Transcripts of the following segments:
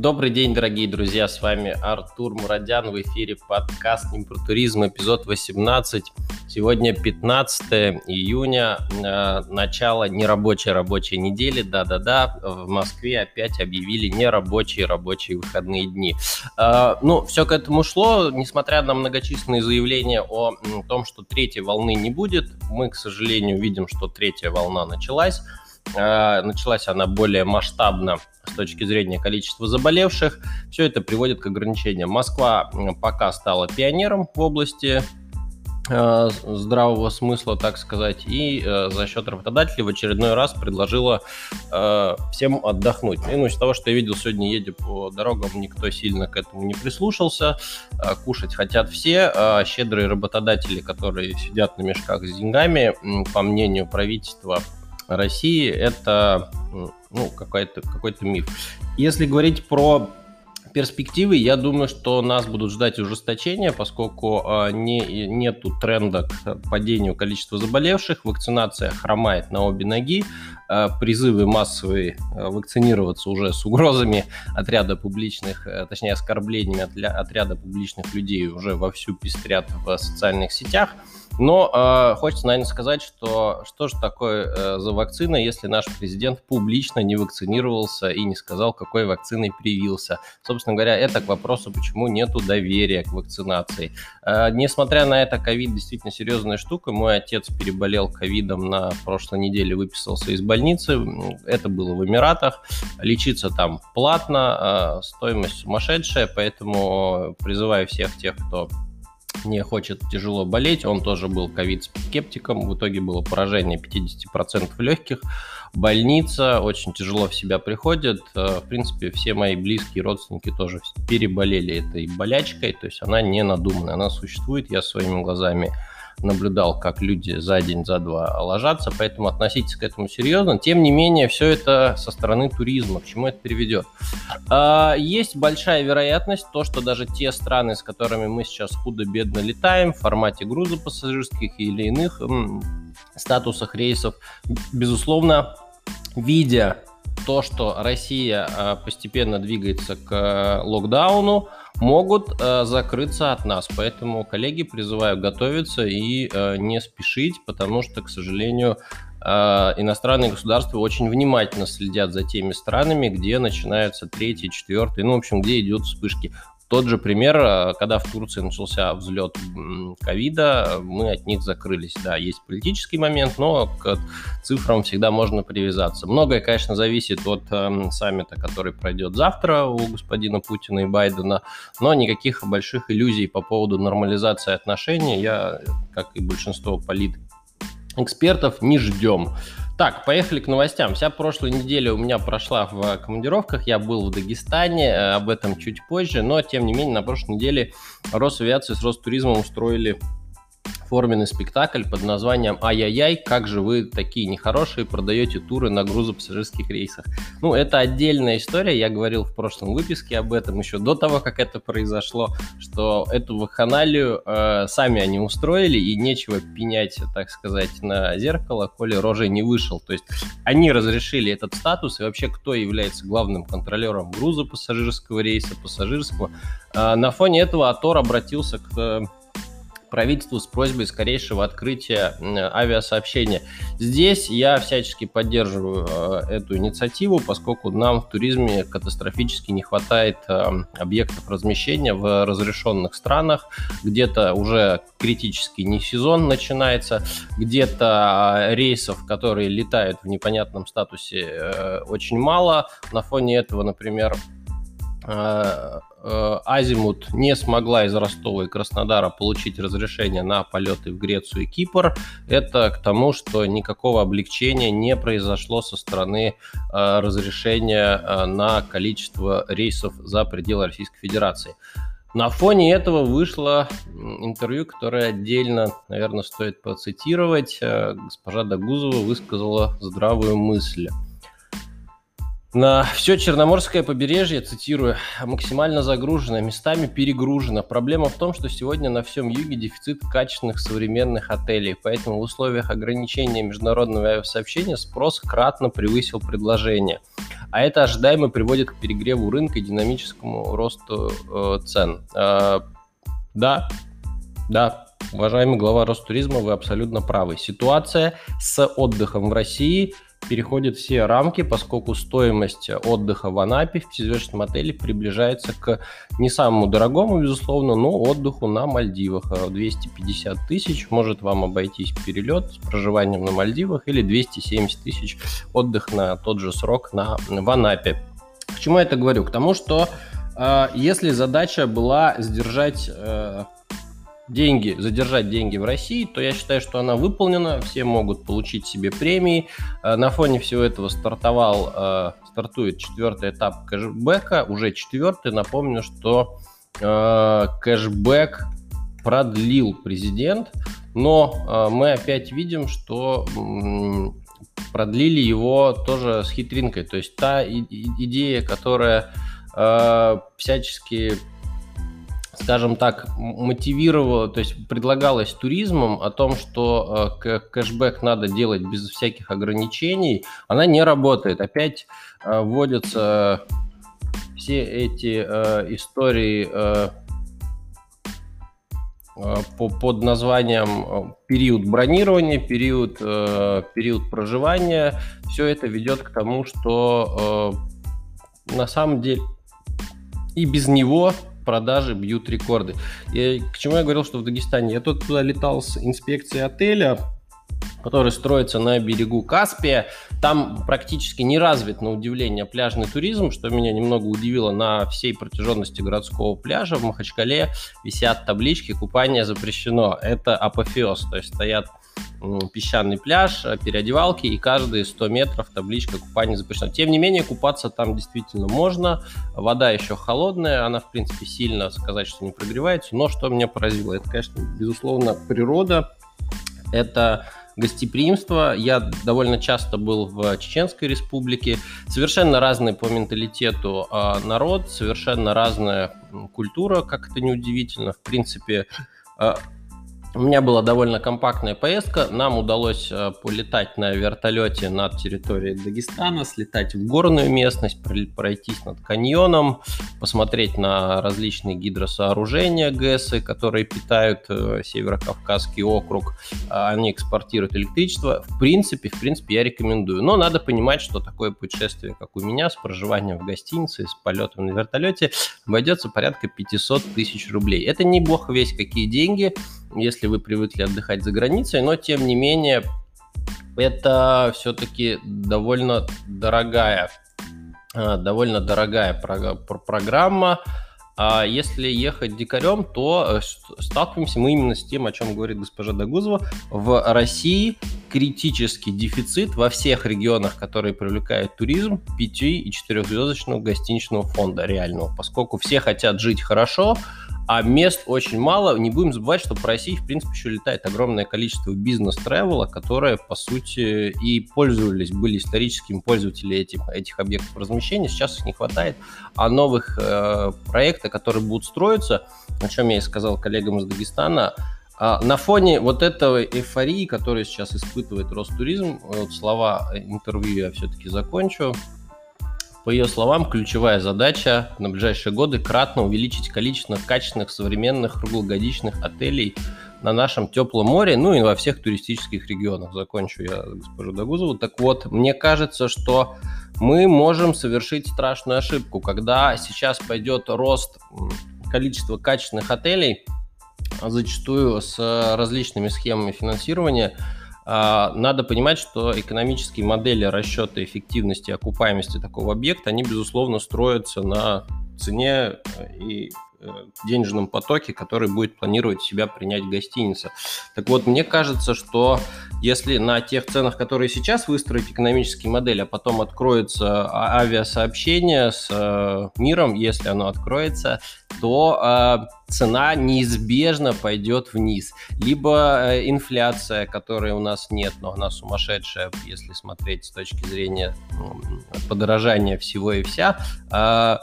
Добрый день, дорогие друзья, с вами Артур Мурадян, в эфире подкаст «Не про туризм», эпизод 18. Сегодня 15 июня, э, начало нерабочей рабочей недели, да-да-да, в Москве опять объявили нерабочие рабочие выходные дни. Э, ну, все к этому шло, несмотря на многочисленные заявления о том, что третьей волны не будет, мы, к сожалению, видим, что третья волна началась, началась она более масштабно с точки зрения количества заболевших. Все это приводит к ограничениям. Москва пока стала пионером в области э, здравого смысла, так сказать, и э, за счет работодателей в очередной раз предложила э, всем отдохнуть. И, ну, из того, что я видел сегодня, едя по дорогам, никто сильно к этому не прислушался. Э, кушать хотят все. Э, щедрые работодатели, которые сидят на мешках с деньгами, по мнению правительства России, это ну, какой-то какой миф. Если говорить про перспективы, я думаю, что нас будут ждать ужесточения, поскольку э, не, нету тренда к падению количества заболевших, вакцинация хромает на обе ноги, э, призывы массовые э, вакцинироваться уже с угрозами отряда публичных, э, точнее оскорблениями от, отряда публичных людей уже вовсю пестрят в социальных сетях – но э, хочется, наверное, сказать, что что же такое э, за вакцина, если наш президент публично не вакцинировался и не сказал, какой вакциной привился. Собственно говоря, это к вопросу, почему нету доверия к вакцинации. Э, несмотря на это, ковид действительно серьезная штука. Мой отец переболел ковидом на прошлой неделе, выписался из больницы. Это было в Эмиратах. Лечиться там платно, э, стоимость сумасшедшая, поэтому призываю всех тех, кто не хочет тяжело болеть. Он тоже был ковид-скептиком. В итоге было поражение 50% легких. Больница очень тяжело в себя приходит. Э, в принципе, все мои близкие родственники тоже переболели этой болячкой. То есть она не надуманная, она существует. Я своими глазами наблюдал, как люди за день, за два ложатся, поэтому относитесь к этому серьезно. Тем не менее, все это со стороны туризма. К чему это приведет? А, есть большая вероятность, то, что даже те страны, с которыми мы сейчас худо-бедно летаем, в формате грузопассажирских или иных статусах рейсов, безусловно, видя то, что Россия а, постепенно двигается к э, локдауну, могут э, закрыться от нас. Поэтому, коллеги, призываю готовиться и э, не спешить, потому что, к сожалению, иностранные государства очень внимательно следят за теми странами, где начинаются третий, четвертый, ну, в общем, где идут вспышки. Тот же пример, э, когда в Турции начался взлет ковида, мы от них закрылись. Да, есть политический момент, но к цифрам всегда можно привязаться. Многое, конечно, зависит от э, саммита, который пройдет завтра у господина Путина и Байдена, но никаких больших иллюзий по поводу нормализации отношений я, как и большинство полит экспертов, не ждем. Так, поехали к новостям. Вся прошлая неделя у меня прошла в командировках. Я был в Дагестане, э, об этом чуть позже, но тем не менее на прошлой неделе Росавиация с Ростуризмом устроили форменный спектакль под названием «Ай-яй-яй, как же вы такие нехорошие продаете туры на грузопассажирских рейсах». Ну, это отдельная история, я говорил в прошлом выпуске об этом еще до того, как это произошло, что эту вакханалию э, сами они устроили, и нечего пенять, так сказать, на зеркало, коли рожей не вышел. То есть они разрешили этот статус, и вообще кто является главным контролером грузопассажирского рейса, пассажирского. Э, на фоне этого Атор обратился к правительству с просьбой скорейшего открытия авиасообщения. Здесь я всячески поддерживаю э, эту инициативу, поскольку нам в туризме катастрофически не хватает э, объектов размещения в разрешенных странах. Где-то уже критический не сезон начинается, где-то э, рейсов, которые летают в непонятном статусе, очень мало. На фоне этого, например, Э, Азимут не смогла из Ростова и Краснодара получить разрешение на полеты в Грецию и Кипр. Это к тому, что никакого облегчения не произошло со стороны э, разрешения э, на количество рейсов за пределы Российской Федерации. На фоне этого вышло интервью, которое отдельно, наверное, стоит процитировать. Госпожа Дагузова высказала здравую мысль. На все Черноморское побережье, цитирую, максимально загружено, местами перегружено. Проблема в том, что сегодня на всем юге дефицит качественных современных отелей, поэтому в условиях ограничения международного авиасообщения спрос кратно превысил предложение. а это ожидаемо приводит к перегреву рынка и динамическому росту э, цен. Э, да, да, уважаемый глава Ростуризма, вы абсолютно правы. Ситуация с отдыхом в России – переходит все рамки, поскольку стоимость отдыха в Анапе в пятизвездочном отеле приближается к не самому дорогому, безусловно, но отдыху на Мальдивах. 250 тысяч может вам обойтись перелет с проживанием на Мальдивах или 270 тысяч отдых на тот же срок на, в Анапе. К чему я это говорю? К тому, что э, если задача была сдержать э, деньги, задержать деньги в России, то я считаю, что она выполнена, все могут получить себе премии. Э, на фоне всего этого стартовал, э, стартует четвертый этап кэшбэка, уже четвертый. Напомню, что э, кэшбэк продлил президент, но мы опять видим, что продлили его тоже с хитринкой. То есть та идея, которая всячески скажем так, мотивировало, то есть предлагалось туризмом о том, что э, кэшбэк надо делать без всяких ограничений, она не работает. Опять э, вводятся все эти э, истории э, э по, под названием период бронирования, период, э, период проживания. Все это ведет к тому, что э, на самом деле и без него продажи бьют рекорды. И к чему я говорил, что в Дагестане? Я тут туда летал с инспекцией отеля, который строится на берегу Каспия. Там практически не развит, на удивление, пляжный туризм, что меня немного удивило. На всей протяженности городского пляжа в Махачкале висят таблички «Купание запрещено». Это апофеоз, то есть стоят песчаный пляж, э, переодевалки, и каждые 100 метров табличка купания запрещена. Тем не менее, купаться там действительно можно. Вода еще холодная, она, в принципе, сильно сказать, что не прогревается. Но что меня поразило, это, конечно, безусловно, природа. Это гостеприимство. Я довольно часто был в Чеченской республике. Совершенно разный по менталитету э, народ, совершенно разная культура, как это неудивительно. В принципе, э, у меня была довольно компактная поездка. Нам удалось э, полетать на вертолете над территорией Дагестана, слетать в горную местность, пройтись над каньоном, посмотреть на различные гидросооружения ГЭСы, которые питают э, Северокавказский округ. А, они экспортируют электричество. В принципе, в принципе, я рекомендую. Но надо понимать, что такое путешествие, как у меня, с проживанием в гостинице, с полетом на вертолете, обойдется порядка 500 тысяч рублей. Это не бог весь какие деньги если вы привыкли отдыхать за границей, но тем не менее это все-таки довольно дорогая, а, довольно дорогая программа. А если ехать дикарем, то э, сталкиваемся мы именно с тем, о чем говорит госпожа Дагузова. В России критический дефицит во всех регионах, которые привлекают туризм, 5 и 4-звездочного гостиничного фонда реального, поскольку все хотят жить хорошо, а мест очень мало. Не будем забывать, что по России, в принципе, еще летает огромное количество бизнес-тревела, которые, по сути, и пользовались, были историческими пользователями этих, этих объектов размещения. Сейчас их не хватает. А новых э, проектов, которые будут строиться, о чем я и сказал коллегам из Дагестана, а на фоне вот этого эйфории, которую сейчас испытывает Ростуризм, вот слова интервью я все-таки закончу, по ее словам, ключевая задача на ближайшие годы кратно увеличить количество качественных, современных, круглогодичных отелей на нашем теплом море, ну и во всех туристических регионах. Закончу я госпожу Дагузову. Так вот, мне кажется, что мы можем совершить страшную ошибку, когда сейчас пойдет рост количества качественных отелей, зачастую с различными схемами финансирования – надо понимать, что экономические модели расчета эффективности и окупаемости такого объекта, они, безусловно, строятся на цене э, и э, денежном потоке, который будет планировать себя принять гостиница. Так вот, мне кажется, что если на тех ценах, которые сейчас выстроить экономические модели, а потом откроется а, авиасообщение с э, миром, если оно откроется, то э, цена неизбежно пойдет вниз. Либо э, инфляция, которой у нас нет, но она сумасшедшая, если смотреть с точки зрения э, подорожания всего и вся. Э,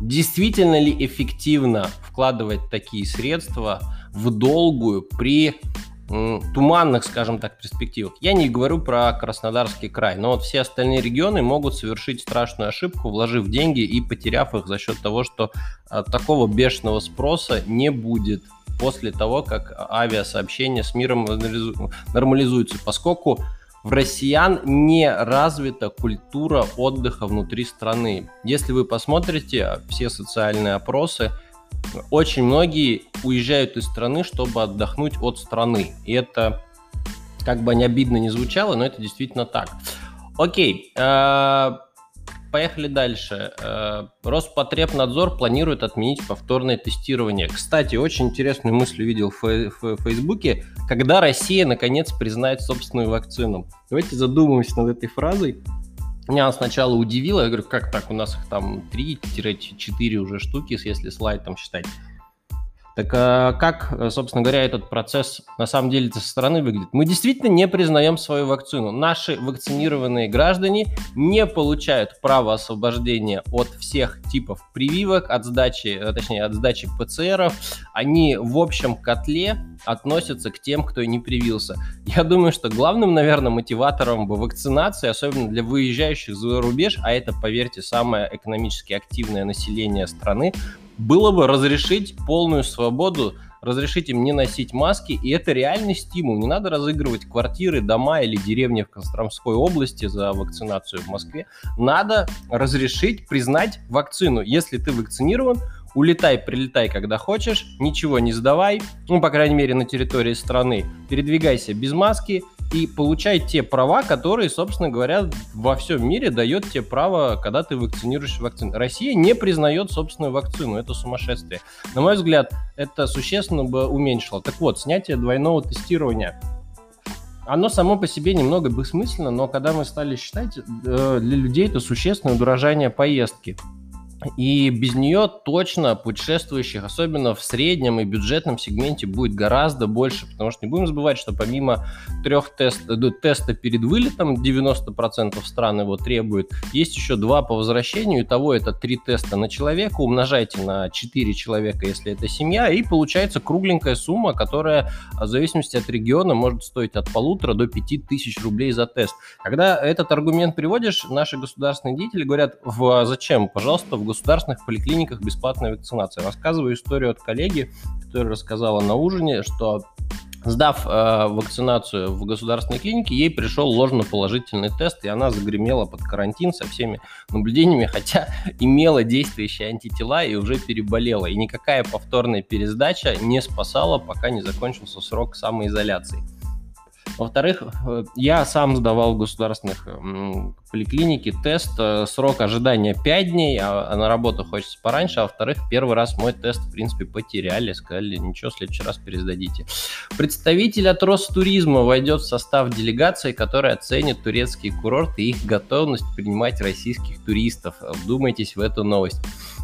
действительно ли эффективно вкладывать такие средства в долгую при туманных, скажем так, перспективах. Я не говорю про Краснодарский край, но вот все остальные регионы могут совершить страшную ошибку, вложив деньги и потеряв их за счет того, что а, такого бешеного спроса не будет после того, как авиасообщение с миром нормализуется, поскольку в россиян не развита культура отдыха внутри страны. Если вы посмотрите все социальные опросы, очень многие уезжают из страны, чтобы отдохнуть от страны. И это, как бы не обидно не звучало, но это действительно так. Окей, э, поехали дальше. Э, Роспотребнадзор планирует отменить повторное тестирование. Кстати, очень интересную мысль увидел в, Фейсбуке. Когда Россия наконец признает собственную вакцину? Давайте задумаемся над этой фразой. Меня сначала удивило, я говорю, как так, у нас их там 3-4 уже штуки, если слайд там считать. Так а как, собственно говоря, этот процесс на самом деле со стороны выглядит? Мы действительно не признаем свою вакцину. Наши вакцинированные граждане не получают право освобождения от всех типов прививок, от сдачи, э, точнее, от сдачи ПЦРов. Они в общем котле относятся к тем, кто не привился. Я думаю, что главным, наверное, мотиватором бы вакцинации, особенно для выезжающих за рубеж, а это, поверьте, самое экономически активное население страны, было бы разрешить полную свободу, разрешить им не носить маски, и это реальный стимул. Не надо разыгрывать квартиры, дома или деревни в Костромской области за вакцинацию в Москве. Надо разрешить признать вакцину. Если ты вакцинирован, улетай, прилетай, когда хочешь, ничего не сдавай, ну, по крайней мере, на территории страны, передвигайся без маски, и получай те права, которые, собственно говоря, во всем мире дает тебе право, когда ты вакцинируешь вакцину. Россия не признает собственную вакцину, это сумасшествие. На мой взгляд, это существенно бы уменьшило. Так вот, снятие двойного тестирования оно само по себе немного бессмысленно, но когда мы стали считать, э, для людей это существенное удорожание поездки. И без нее точно путешествующих, особенно в среднем и бюджетном сегменте, будет гораздо больше, потому что не будем забывать, что помимо трех тест, ну, теста перед вылетом, 90% стран его требуют, есть еще два по возвращению, того это три теста на человека, умножайте на 4 человека, если это семья, и получается кругленькая сумма, которая в зависимости от региона может стоить от полутора до пяти тысяч рублей за тест. Когда этот аргумент приводишь, наши государственные деятели говорят, в, зачем, пожалуйста, в государственных поликлиниках бесплатная вакцинация. Рассказываю историю от коллеги, которая рассказала на ужине, что Сдав э, вакцинацию в государственной клинике, ей пришел ложно-положительный тест, и она загремела под карантин со всеми наблюдениями, хотя имела действующие антитела и уже переболела. И никакая повторная пересдача не спасала, пока не закончился срок самоизоляции. Во-вторых, э, я сам сдавал в государственных поликлинике тест, э, срок ожидания 5 дней, а, а на работу хочется пораньше, а во-вторых, первый раз мой тест, в принципе, потеряли, сказали, ничего, в следующий раз пересдадите. Представитель от Ростуризма войдет в состав делегации, которая оценит турецкие курорты и их готовность принимать российских туристов. Вдумайтесь в эту новость.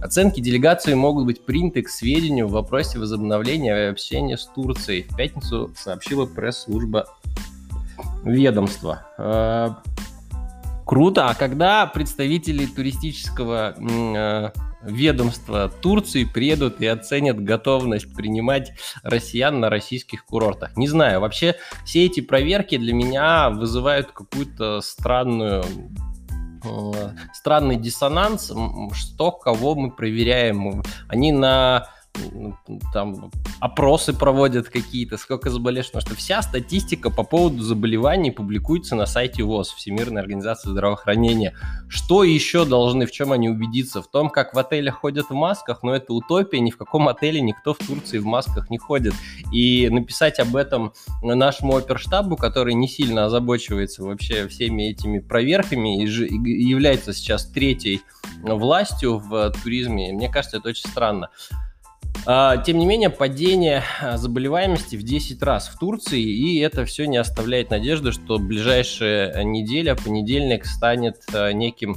Оценки делегации могут быть приняты к сведению в вопросе возобновления общения с Турцией. В пятницу сообщила пресс-служба ведомства. Э, круто. А когда представители туристического э, ведомства Турции приедут и оценят готовность принимать россиян на российских курортах? Не знаю. Вообще все эти проверки для меня вызывают какую-то странную странный диссонанс, что кого мы проверяем. Они на там опросы проводят какие-то, сколько заболевших, потому что вся статистика по поводу заболеваний публикуется на сайте ВОЗ, Всемирной организации здравоохранения. Что еще должны, в чем они убедиться? В том, как в отелях ходят в масках, но это утопия, ни в каком отеле никто в Турции в масках не ходит. И написать об этом нашему оперштабу, который не сильно озабочивается вообще всеми этими проверками и является сейчас третьей властью в туризме, мне кажется, это очень странно. А, тем не менее, падение а, заболеваемости в 10 раз в Турции, и это все не оставляет надежды, что ближайшая неделя, понедельник, станет а, неким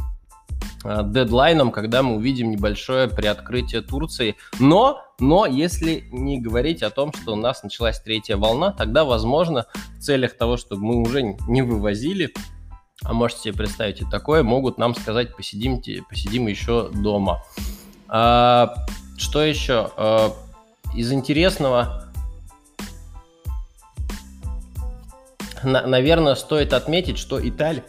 дедлайном, когда мы увидим небольшое приоткрытие Турции. Но, но если не говорить о том, что у нас началась третья волна, тогда, возможно, в целях того, чтобы мы уже не вывозили, а можете себе представить и такое, могут нам сказать, посидимте, посидим еще дома. Что еще? Э, из интересного на, наверное, стоит отметить, что Италия...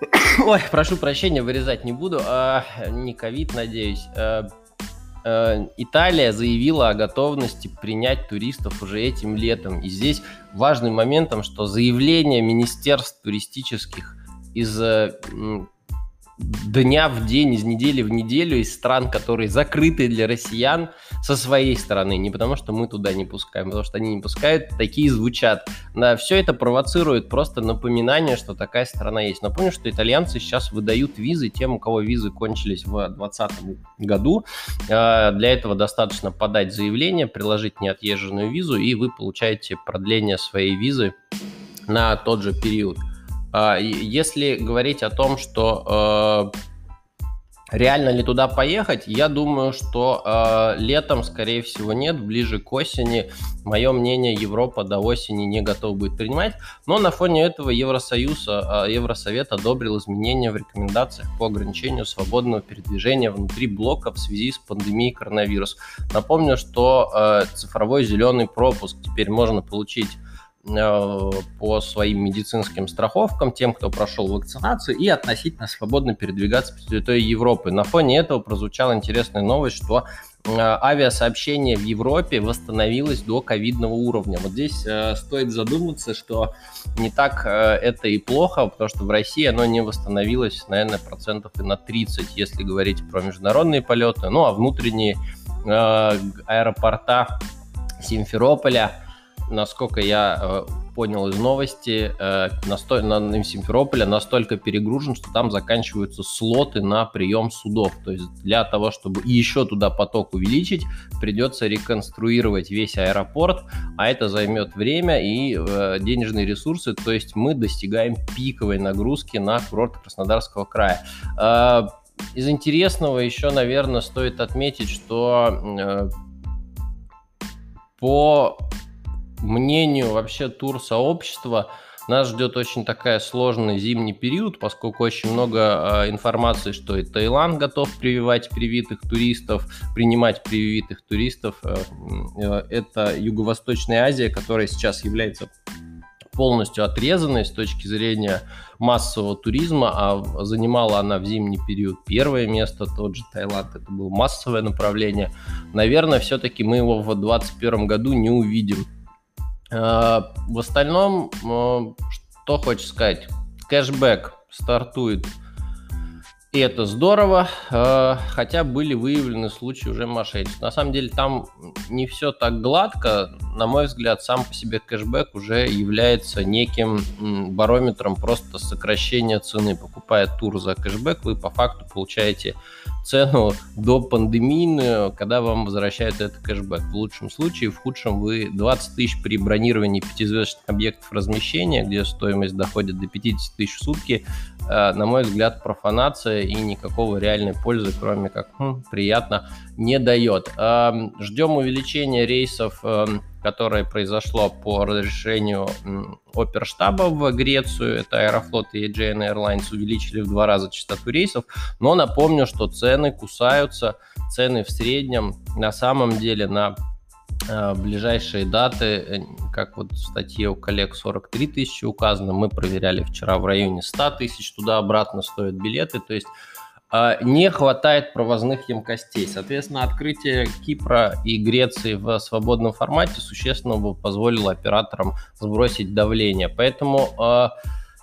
Ой, прошу прощения, вырезать не буду. А, не ковид, надеюсь. А, а, Италия заявила о готовности принять туристов уже этим летом. И здесь важным моментом, что заявление министерств туристических из дня в день, из недели в неделю из стран, которые закрыты для россиян со своей стороны. Не потому, что мы туда не пускаем, а потому что они не пускают, такие звучат. Да, все это провоцирует просто напоминание, что такая страна есть. Напомню, что итальянцы сейчас выдают визы тем, у кого визы кончились в 2020 году. А, для этого достаточно подать заявление, приложить неотъезженную визу, и вы получаете продление своей визы на тот же период. А, если говорить о том, что э, реально ли туда поехать, я думаю, что э, летом, скорее всего, нет, ближе к осени. Мое мнение, Европа до осени не готова будет принимать. Но на фоне этого Евросоюз, э, Евросовет одобрил изменения в рекомендациях по ограничению свободного передвижения внутри блока в связи с пандемией коронавируса. Напомню, что цифровой зеленый пропуск теперь можно получить по своим медицинским страховкам тем, кто прошел вакцинацию, и относительно свободно передвигаться по территории Европы. На фоне этого прозвучала интересная новость, что э, авиасообщение в Европе восстановилось до ковидного уровня. Вот здесь э, стоит задуматься, что не так э, это и плохо, потому что в России оно не восстановилось, наверное, процентов и на 30, если говорить про международные полеты. Ну а внутренние э, аэропорта Симферополя насколько я э, понял из новости, э, насто... на, на Симферополе настолько перегружен, что там заканчиваются слоты на прием судов. То есть для того, чтобы еще туда поток увеличить, придется реконструировать весь аэропорт, а это займет время и э, денежные ресурсы. То есть мы достигаем пиковой нагрузки на курорт Краснодарского края. Э, из интересного еще, наверное, стоит отметить, что э, по мнению вообще тур-сообщества, нас ждет очень такая сложный зимний период, поскольку очень много э, информации, что и Таиланд готов прививать привитых туристов, принимать привитых туристов. Э, э, это Юго-Восточная Азия, которая сейчас является полностью отрезанной с точки зрения массового туризма, а занимала она в зимний период первое место, тот же Таиланд, это было массовое направление. Наверное, все-таки мы его в 2021 году не увидим в остальном, э, что хочешь сказать, кэшбэк стартует и это здорово, э, хотя были выявлены случаи уже мошенничества. На самом деле там не все так гладко. На мой взгляд, сам по себе кэшбэк уже является неким барометром просто сокращения цены. Покупая тур за кэшбэк, вы по факту получаете цену до пандемийную, когда вам возвращают этот кэшбэк. В лучшем случае, в худшем вы 20 тысяч при бронировании пятизвездочных объектов размещения, где стоимость доходит до 50 тысяч в сутки, Э, на мой взгляд, профанация и никакого реальной пользы, кроме как хм, приятно, не дает. Эм, ждем увеличения рейсов, эм, которое произошло по разрешению оперштаба в Грецию. Это Аэрофлот и AJN Airlines увеличили в два раза частоту рейсов. Но напомню, что цены кусаются. Цены в среднем на самом деле на Э, ближайшие даты, э, как вот в статье у коллег 43 тысячи указано, мы проверяли вчера в районе 100 тысяч, туда-обратно стоят билеты, то есть не хватает провозных емкостей. Соответственно, открытие Кипра и Греции в свободном формате существенно бы позволило операторам сбросить давление. Поэтому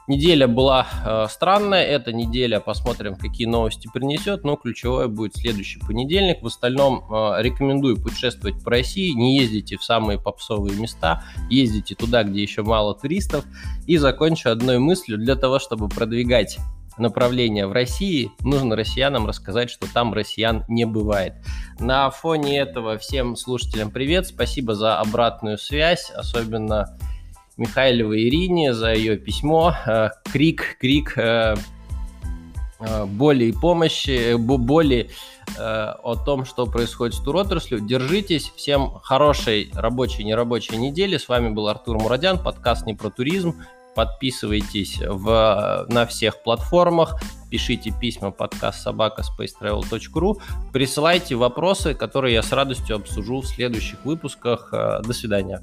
Неделя была э, странная, эта неделя, посмотрим, какие новости принесет, но ключевое будет следующий понедельник. В остальном рекомендую путешествовать по России, не ездите в самые попсовые места, ездите туда, где еще мало туристов. И закончу одной мыслью, для того, чтобы продвигать направление в России, нужно россиянам рассказать, что там россиян не бывает. На фоне этого всем слушателям привет, спасибо за обратную связь, особенно Михайловой Ирине за ее письмо. Э, крик, крик э, э, боли и помощи, боли о том, что происходит с туротраслью. Держитесь. Всем хорошей рабочей, нерабочей недели. С вами был Артур Мурадян, подкаст «Не про туризм». Подписывайтесь в, на всех платформах, пишите письма подкаст собака spacetravel.ru, присылайте вопросы, которые я с радостью обсужу в следующих выпусках. До свидания.